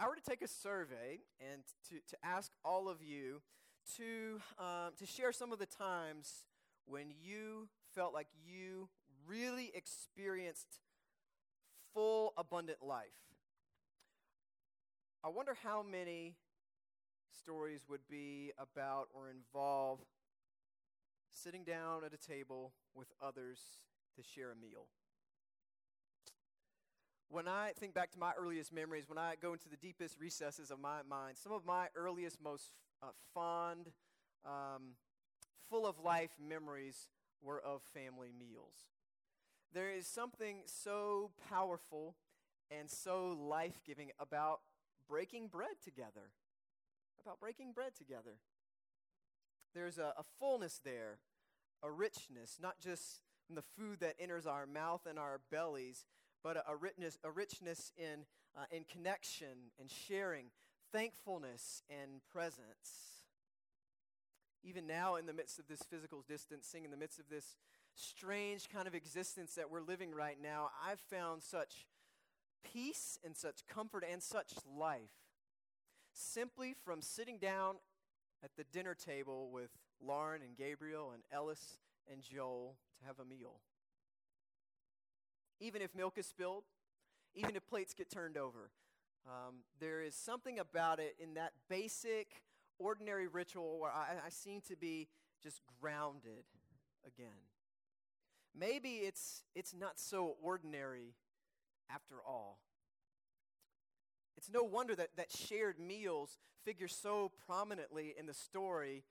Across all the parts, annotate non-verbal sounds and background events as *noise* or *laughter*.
I were to take a survey and to, to ask all of you to, um, to share some of the times when you felt like you really experienced full, abundant life, I wonder how many stories would be about or involve sitting down at a table with others to share a meal. When I think back to my earliest memories, when I go into the deepest recesses of my mind, some of my earliest, most uh, fond, um, full of life memories were of family meals. There is something so powerful and so life giving about breaking bread together. About breaking bread together. There's a, a fullness there, a richness, not just the food that enters our mouth and our bellies, but a, a richness, a richness in, uh, in connection and sharing, thankfulness and presence. Even now, in the midst of this physical distancing, in the midst of this strange kind of existence that we're living right now, I've found such peace and such comfort and such life simply from sitting down at the dinner table with Lauren and Gabriel and Ellis and Joel to have a meal. Even if milk is spilled, even if plates get turned over, um, there is something about it in that basic, ordinary ritual where I, I seem to be just grounded again. Maybe it's, it's not so ordinary after all. It's no wonder that, that shared meals figure so prominently in the story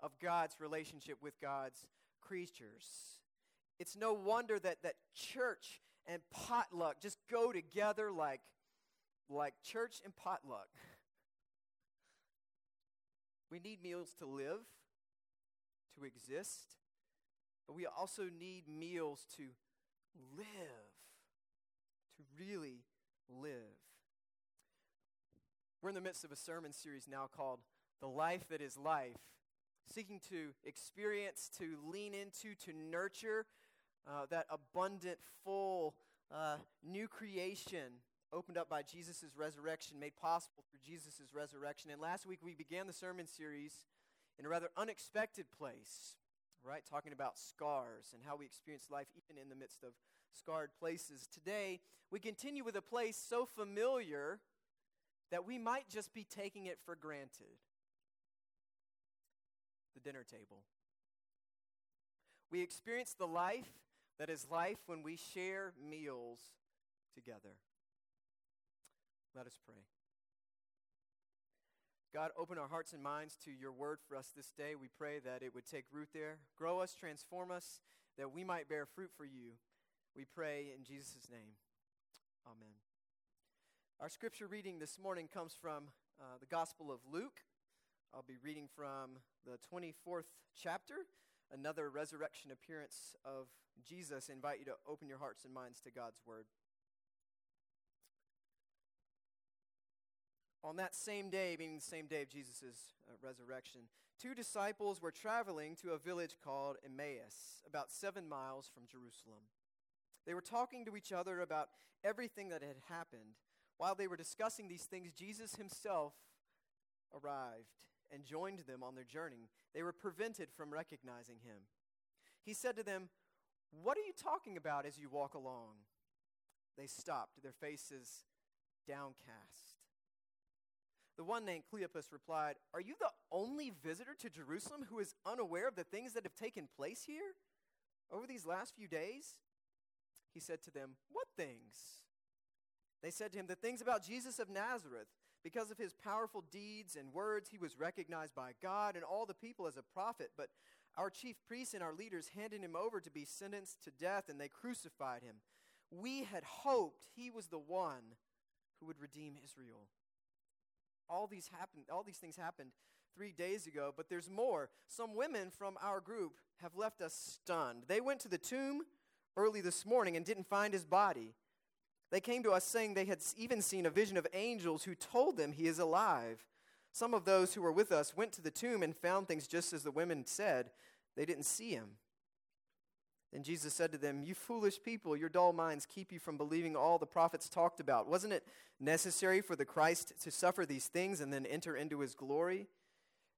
of God's relationship with God's creatures. It's no wonder that, that church and potluck just go together like, like church and potluck. *laughs* We need meals to live, to exist, but we also need meals to live, to really live. We're in the midst of a sermon series now called The Life That Is Life, seeking to experience, to lean into, to nurture uh, that abundant, full, uh, new creation opened up by Jesus' resurrection, made possible through Jesus' resurrection. And last week we began the sermon series in a rather unexpected place, right? Talking about scars and how we experience life even in the midst of scarred places. Today we continue with a place so familiar that we might just be taking it for granted the dinner table. We experience the life that is life when we share meals together. Let us pray. God, open our hearts and minds to your word for us this day. We pray that it would take root there, grow us, transform us, that we might bear fruit for you. We pray in Jesus' name. Amen. Our scripture reading this morning comes from uh, the Gospel of Luke. I'll be reading from the 24th chapter, another resurrection appearance of Jesus. I invite you to open your hearts and minds to God's word. On that same day, meaning the same day of Jesus' uh, resurrection, two disciples were traveling to a village called Emmaus, about seven miles from Jerusalem. They were talking to each other about everything that had happened. While they were discussing these things, Jesus himself arrived and joined them on their journey. They were prevented from recognizing him. He said to them, What are you talking about as you walk along? They stopped, their faces downcast. The one named Cleopas replied, Are you the only visitor to Jerusalem who is unaware of the things that have taken place here over these last few days? He said to them, What things? They said to him, The things about Jesus of Nazareth. Because of his powerful deeds and words, he was recognized by God and all the people as a prophet. But our chief priests and our leaders handed him over to be sentenced to death, and they crucified him. We had hoped he was the one who would redeem Israel all these happened all these things happened three days ago but there's more some women from our group have left us stunned they went to the tomb early this morning and didn't find his body they came to us saying they had even seen a vision of angels who told them he is alive some of those who were with us went to the tomb and found things just as the women said they didn't see him Then Jesus said to them, You foolish people, your dull minds keep you from believing all the prophets talked about. Wasn't it necessary for the Christ to suffer these things and then enter into his glory?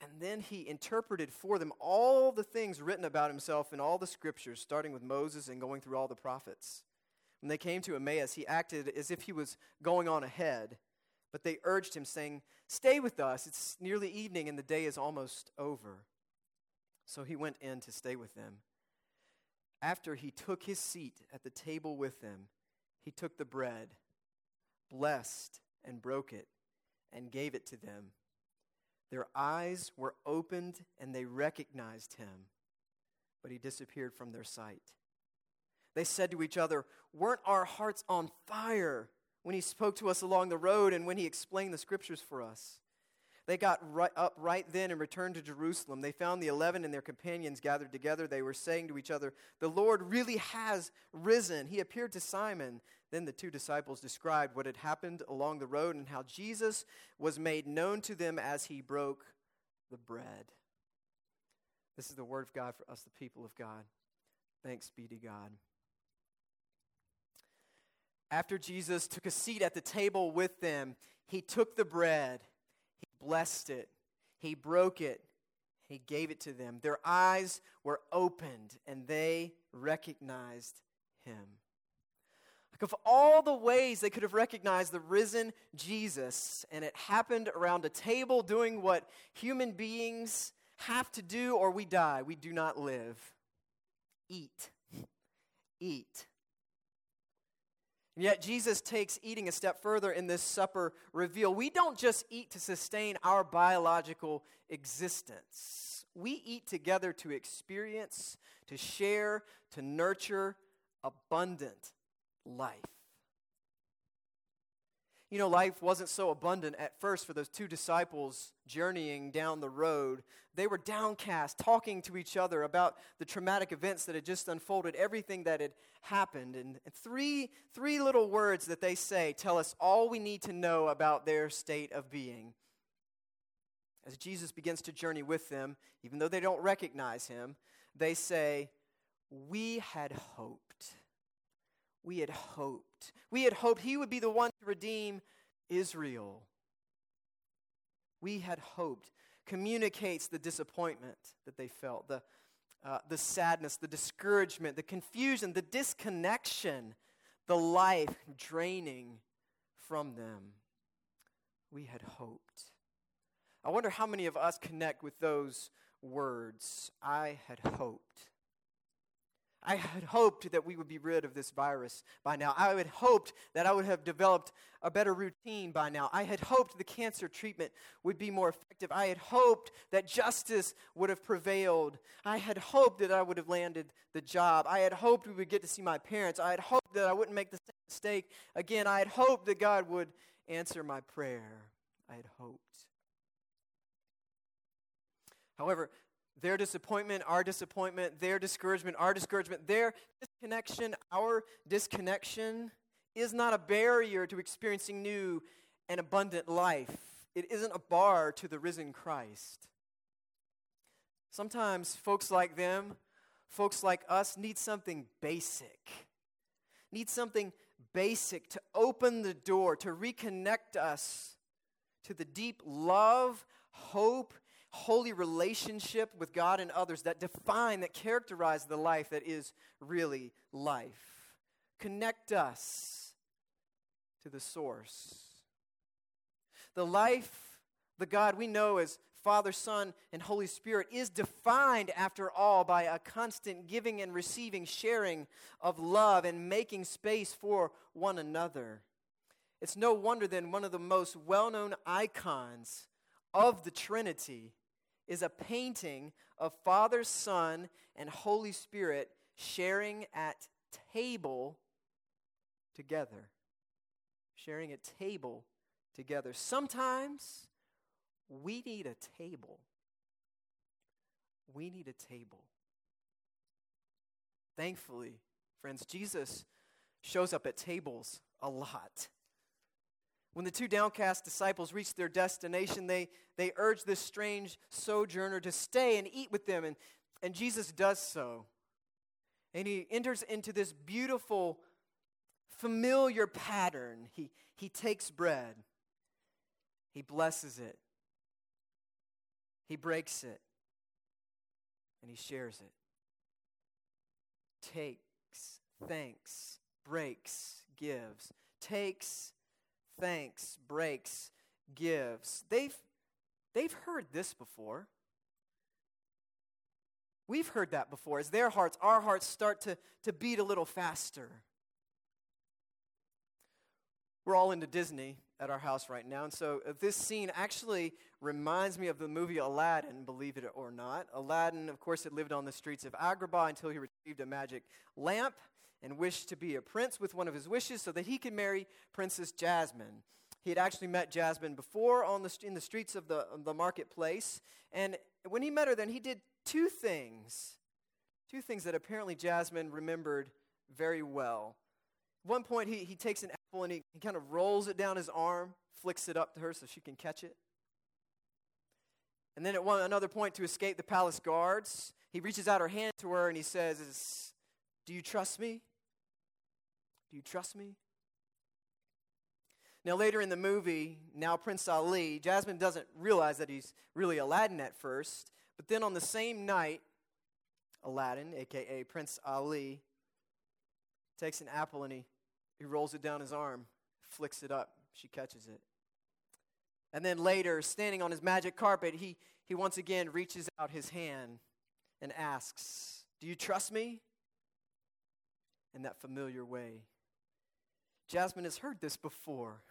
And then he interpreted for them all the things written about himself in all the scriptures, starting with Moses and going through all the prophets. When they came to Emmaus, he acted as if he was going on ahead, but they urged him, saying, Stay with us. It's nearly evening and the day is almost over. So he went in to stay with them. After he took his seat at the table with them, he took the bread, blessed and broke it, and gave it to them. Their eyes were opened and they recognized him, but he disappeared from their sight. They said to each other, Weren't our hearts on fire when he spoke to us along the road and when he explained the scriptures for us? They got right up right then and returned to Jerusalem. They found the eleven and their companions gathered together. They were saying to each other, The Lord really has risen. He appeared to Simon. Then the two disciples described what had happened along the road and how Jesus was made known to them as he broke the bread. This is the word of God for us, the people of God. Thanks be to God. After Jesus took a seat at the table with them, he took the bread he blessed it, he broke it, he gave it to them. Their eyes were opened and they recognized him. Like of all the ways they could have recognized the risen Jesus, and it happened around a table doing what human beings have to do or we die. We do not live. Eat. Eat. And yet, Jesus takes eating a step further in this supper reveal. We don't just eat to sustain our biological existence, we eat together to experience, to share, to nurture abundant life. You know, life wasn't so abundant at first for those two disciples journeying down the road. They were downcast, talking to each other about the traumatic events that had just unfolded, everything that had happened. And three, three little words that they say tell us all we need to know about their state of being. As Jesus begins to journey with them, even though they don't recognize him, they say, We had hoped we had hoped. We had hoped he would be the one to redeem Israel. We had hoped. Communicates the disappointment that they felt, the, uh, the sadness, the discouragement, the confusion, the disconnection, the life draining from them. We had hoped. I wonder how many of us connect with those words. I had hoped. I had hoped that we would be rid of this virus by now. I had hoped that I would have developed a better routine by now. I had hoped the cancer treatment would be more effective. I had hoped that justice would have prevailed. I had hoped that I would have landed the job. I had hoped we would get to see my parents. I had hoped that I wouldn't make the same mistake again. I had hoped that God would answer my prayer. I had hoped. However, their disappointment, our disappointment, their discouragement, our discouragement, their disconnection, our disconnection is not a barrier to experiencing new and abundant life. It isn't a bar to the risen Christ. Sometimes folks like them, folks like us, need something basic. Need something basic to open the door, to reconnect us to the deep love, hope, holy relationship with God and others that define, that characterize the life that is really life. Connect us to the source. The life, the God we know as Father, Son, and Holy Spirit is defined, after all, by a constant giving and receiving, sharing of love, and making space for one another. It's no wonder then one of the most well known icons of the Trinity is a painting of Father, Son, and Holy Spirit sharing at table together. Sharing a table together. Sometimes we need a table. We need a table. Thankfully, friends, Jesus shows up at tables a lot. When the two downcast disciples reached their destination, they, they urged this strange sojourner to stay and eat with them, and, and Jesus does so. And he enters into this beautiful, familiar pattern. He, he takes bread, he blesses it, he breaks it, and he shares it. Takes, thanks, breaks, gives. Takes, thanks, breaks, gives. They've, they've heard this before. We've heard that before. As their hearts, our hearts start to, to beat a little faster. We're all into Disney at our house right now, and so uh, this scene actually reminds me of the movie Aladdin, believe it or not. Aladdin, of course, had lived on the streets of Agrabah until he received a magic lamp and wished to be a prince with one of his wishes so that he could marry Princess Jasmine. He had actually met Jasmine before on the, in the streets of the, the marketplace, and when he met her, then he did two things. Two things that apparently Jasmine remembered very well. At one point, he, he takes an apple and he, he kind of rolls it down his arm, flicks it up to her so she can catch it. And then at one another point, to escape the palace guards, he reaches out her hand to her and he says, Do you trust me? Do you trust me? Now, later in the movie, now Prince Ali, Jasmine doesn't realize that he's really Aladdin at first, but then on the same night, Aladdin, aka Prince Ali, takes an apple and he, he rolls it down his arm, flicks it up. She catches it. And then later, standing on his magic carpet, he, he once again reaches out his hand and asks, Do you trust me? In that familiar way. Jasmine has heard this before.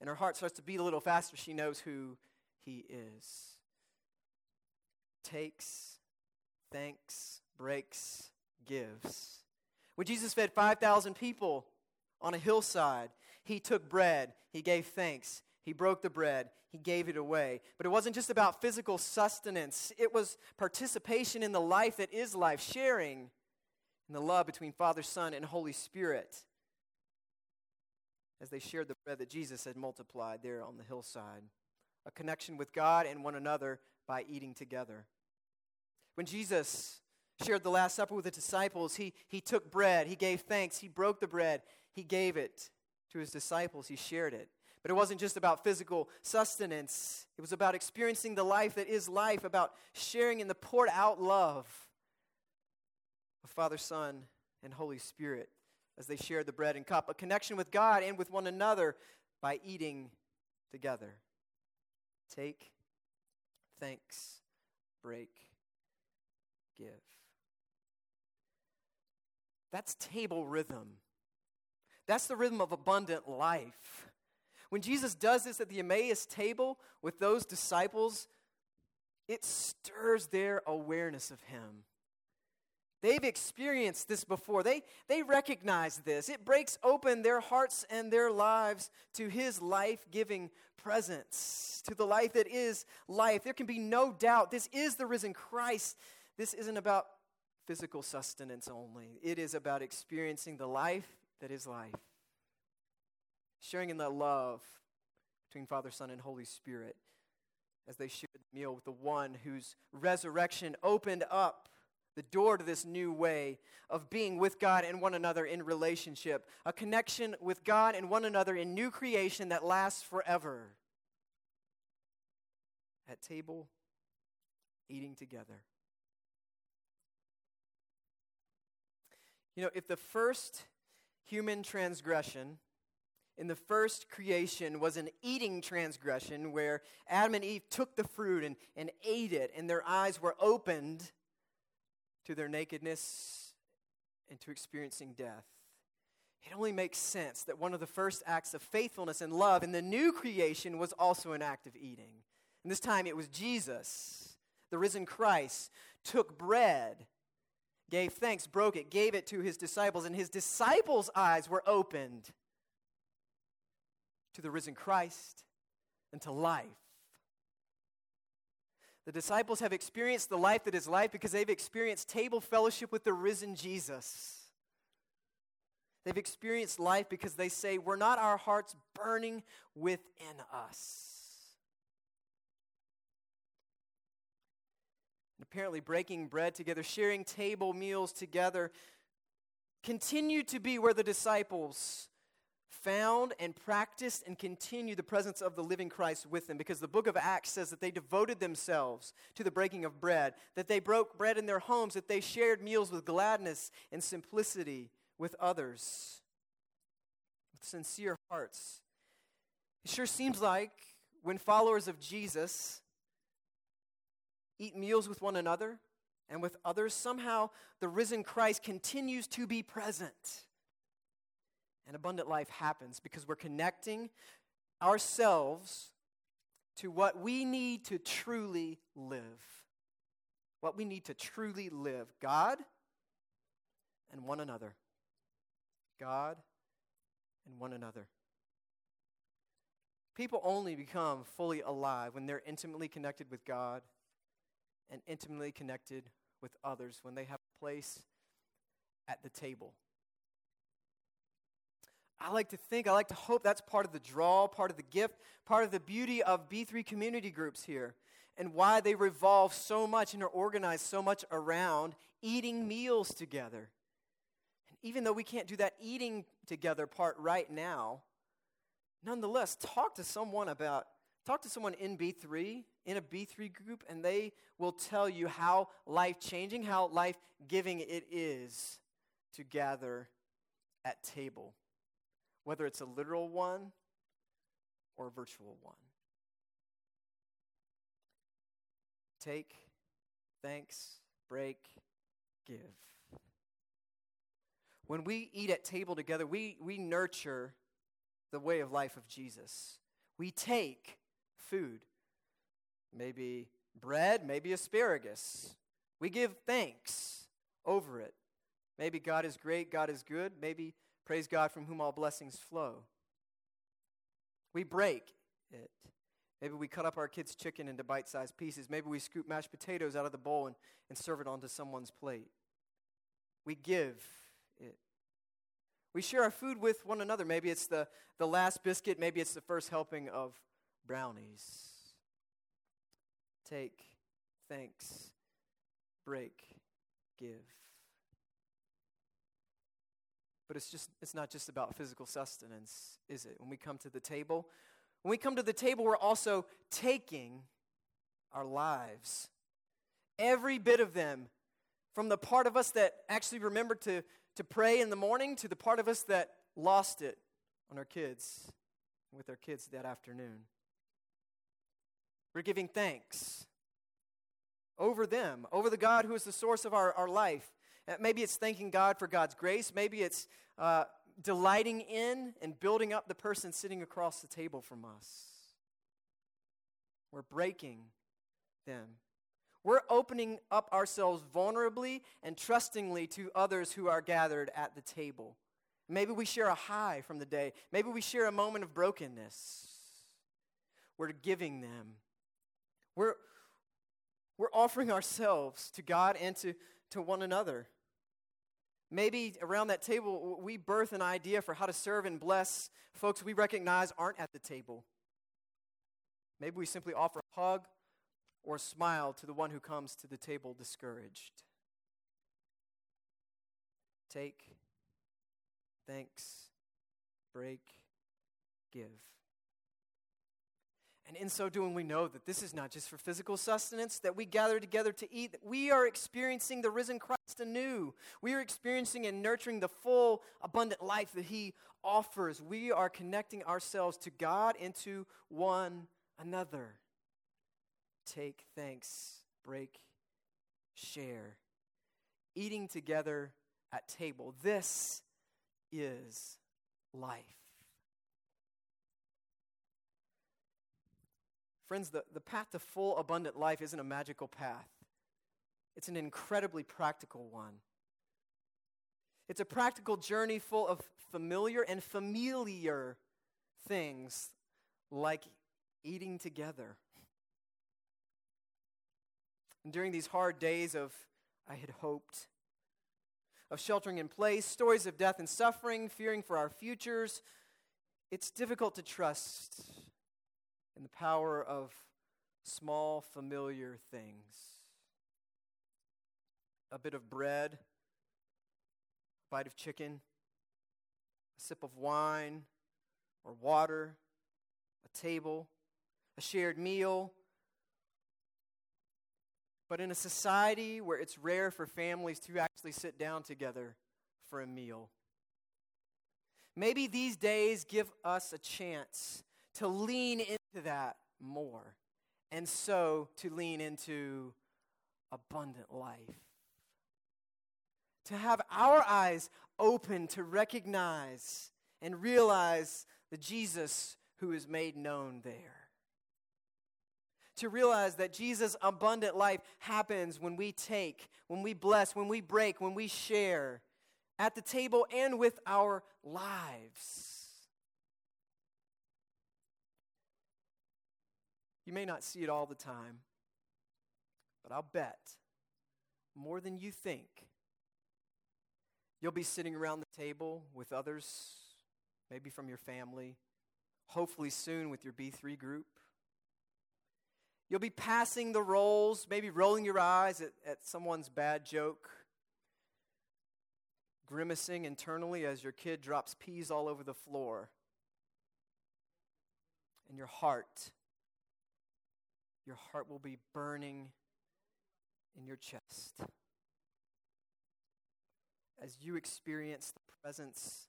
And her heart starts to beat a little faster. She knows who he is takes, thanks, breaks, gives. When Jesus fed 5,000 people on a hillside, he took bread, he gave thanks, he broke the bread, he gave it away. But it wasn't just about physical sustenance, it was participation in the life that is life, sharing in the love between Father, Son, and Holy Spirit as they shared the bread that Jesus had multiplied there on the hillside. A connection with God and one another by eating together. When Jesus shared the Last Supper with the disciples, he, he took bread, he gave thanks, he broke the bread, he gave it to his disciples, he shared it. But it wasn't just about physical sustenance, it was about experiencing the life that is life, about sharing in the poured out love of Father, Son, and Holy Spirit as they shared the bread and cup, a connection with God and with one another by eating together. Take, thanks, break, give. That's table rhythm. That's the rhythm of abundant life. When Jesus does this at the Emmaus table with those disciples, it stirs their awareness of Him. They've experienced this before. They, they recognize this. It breaks open their hearts and their lives to His life giving presence, to the life that is life. There can be no doubt this is the risen Christ. This isn't about physical sustenance only, it is about experiencing the life that is life. Sharing in the love between Father, Son, and Holy Spirit as they shared the meal with the one whose resurrection opened up the door to this new way of being with God and one another in relationship, a connection with God and one another in new creation that lasts forever. At table, eating together. You know, if the first human transgression in the first creation was an eating transgression where Adam and Eve took the fruit and, and ate it, and their eyes were opened to their nakedness and to experiencing death. It only makes sense that one of the first acts of faithfulness and love in the new creation was also an act of eating. And this time it was Jesus, the risen Christ, took bread, gave thanks, broke it, gave it to his disciples, and his disciples' eyes were opened to the risen Christ and to life. The disciples have experienced the life that is life because they've experienced table fellowship with the risen Jesus. They've experienced life because they say, We're not our hearts burning within us. And apparently breaking bread together, sharing table meals together, continued to be where the disciples found and practiced and continued the presence of the living Christ with them because the book of Acts says that they devoted themselves to the breaking of bread, that they broke bread in their homes, that they shared meals with gladness and simplicity with others, with sincere hearts. It sure seems like when followers of Jesus eat meals with one another and with others, somehow the risen Christ continues to be present and abundant life happens because we're connecting ourselves to what we need to truly live. What we need to truly live God and one another. God and one another. People only become fully alive when they're intimately connected with God and intimately connected with others, when they have a place at the table. I like to think, I like to hope that's part of the draw, part of the gift, part of the beauty of B3 community groups here, and why they revolve so much and are organized so much around eating meals together. And even though we can't do that eating together part right now, nonetheless, talk to someone about, talk to someone in B3, in a B3 group, and they will tell you how life changing, how life giving it is to gather at table whether it's a literal one or a virtual one. Take, thanks, break, give. When we eat at table together, we, we nurture the way of life of Jesus. We take food, maybe bread, maybe asparagus. We give thanks over it. Maybe God is great, God is good. Maybe Praise God from whom all blessings flow. We break it. Maybe we cut up our kids' chicken into bite sized pieces. Maybe we scoop mashed potatoes out of the bowl and, and serve it onto someone's plate. We give it. We share our food with one another. Maybe it's the, the last biscuit, maybe it's the first helping of brownies. Take, thanks, break, give. But it's just it's not just about physical sustenance, is it? When we come to the table, when we come to the table, we're also taking our lives. Every bit of them, from the part of us that actually remembered to, to pray in the morning to the part of us that lost it on our kids, with our kids that afternoon. We're giving thanks over them, over the God who is the source of our, our life. Uh, maybe it's thanking God for God's grace. Maybe it's uh, delighting in and building up the person sitting across the table from us. We're breaking them. We're opening up ourselves vulnerably and trustingly to others who are gathered at the table. Maybe we share a high from the day. Maybe we share a moment of brokenness. We're giving them. We're, we're offering ourselves to God and to, to one another. Maybe around that table, we birth an idea for how to serve and bless folks we recognize aren't at the table. Maybe we simply offer a hug or a smile to the one who comes to the table discouraged. Take, thanks, break, give. And in so doing, we know that this is not just for physical sustenance, that we gather together to eat, that we are experiencing the risen Christ anew. We are experiencing and nurturing the full, abundant life that He offers. We are connecting ourselves to God and to one another. Take thanks, break, share. Eating together at table. This is life. Friends, the, the path to full, abundant life isn't a magical path, it's an incredibly practical one. It's a practical journey full of familiar and familiar things like eating together. And during these hard days of, I had hoped, of sheltering in place, stories of death and suffering, fearing for our futures, it's difficult to trust in the power of small, familiar things. a bit of bread, a bite of chicken, a sip of wine or water, a table, a shared meal. But in a society where it's rare for families to actually sit down together for a meal, maybe these days give us a chance to lean into that more and so to lean into abundant life. To have our eyes open to recognize and realize the Jesus who is made known there. To realize that Jesus' abundant life happens when we take, when we bless, when we break, when we share at the table and with our lives. You may not see it all the time, but I'll bet more than you think. You'll be sitting around the table with others, maybe from your family, hopefully soon with your B3 group. You'll be passing the rolls, maybe rolling your eyes at, at someone's bad joke, grimacing internally as your kid drops peas all over the floor. And your heart, your heart will be burning in your chest as you experience the presence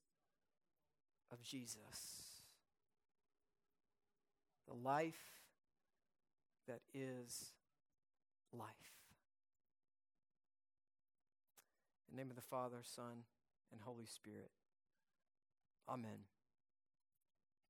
of Jesus, the life that is life. In the name of the Father, Son, and Holy Spirit. Amen.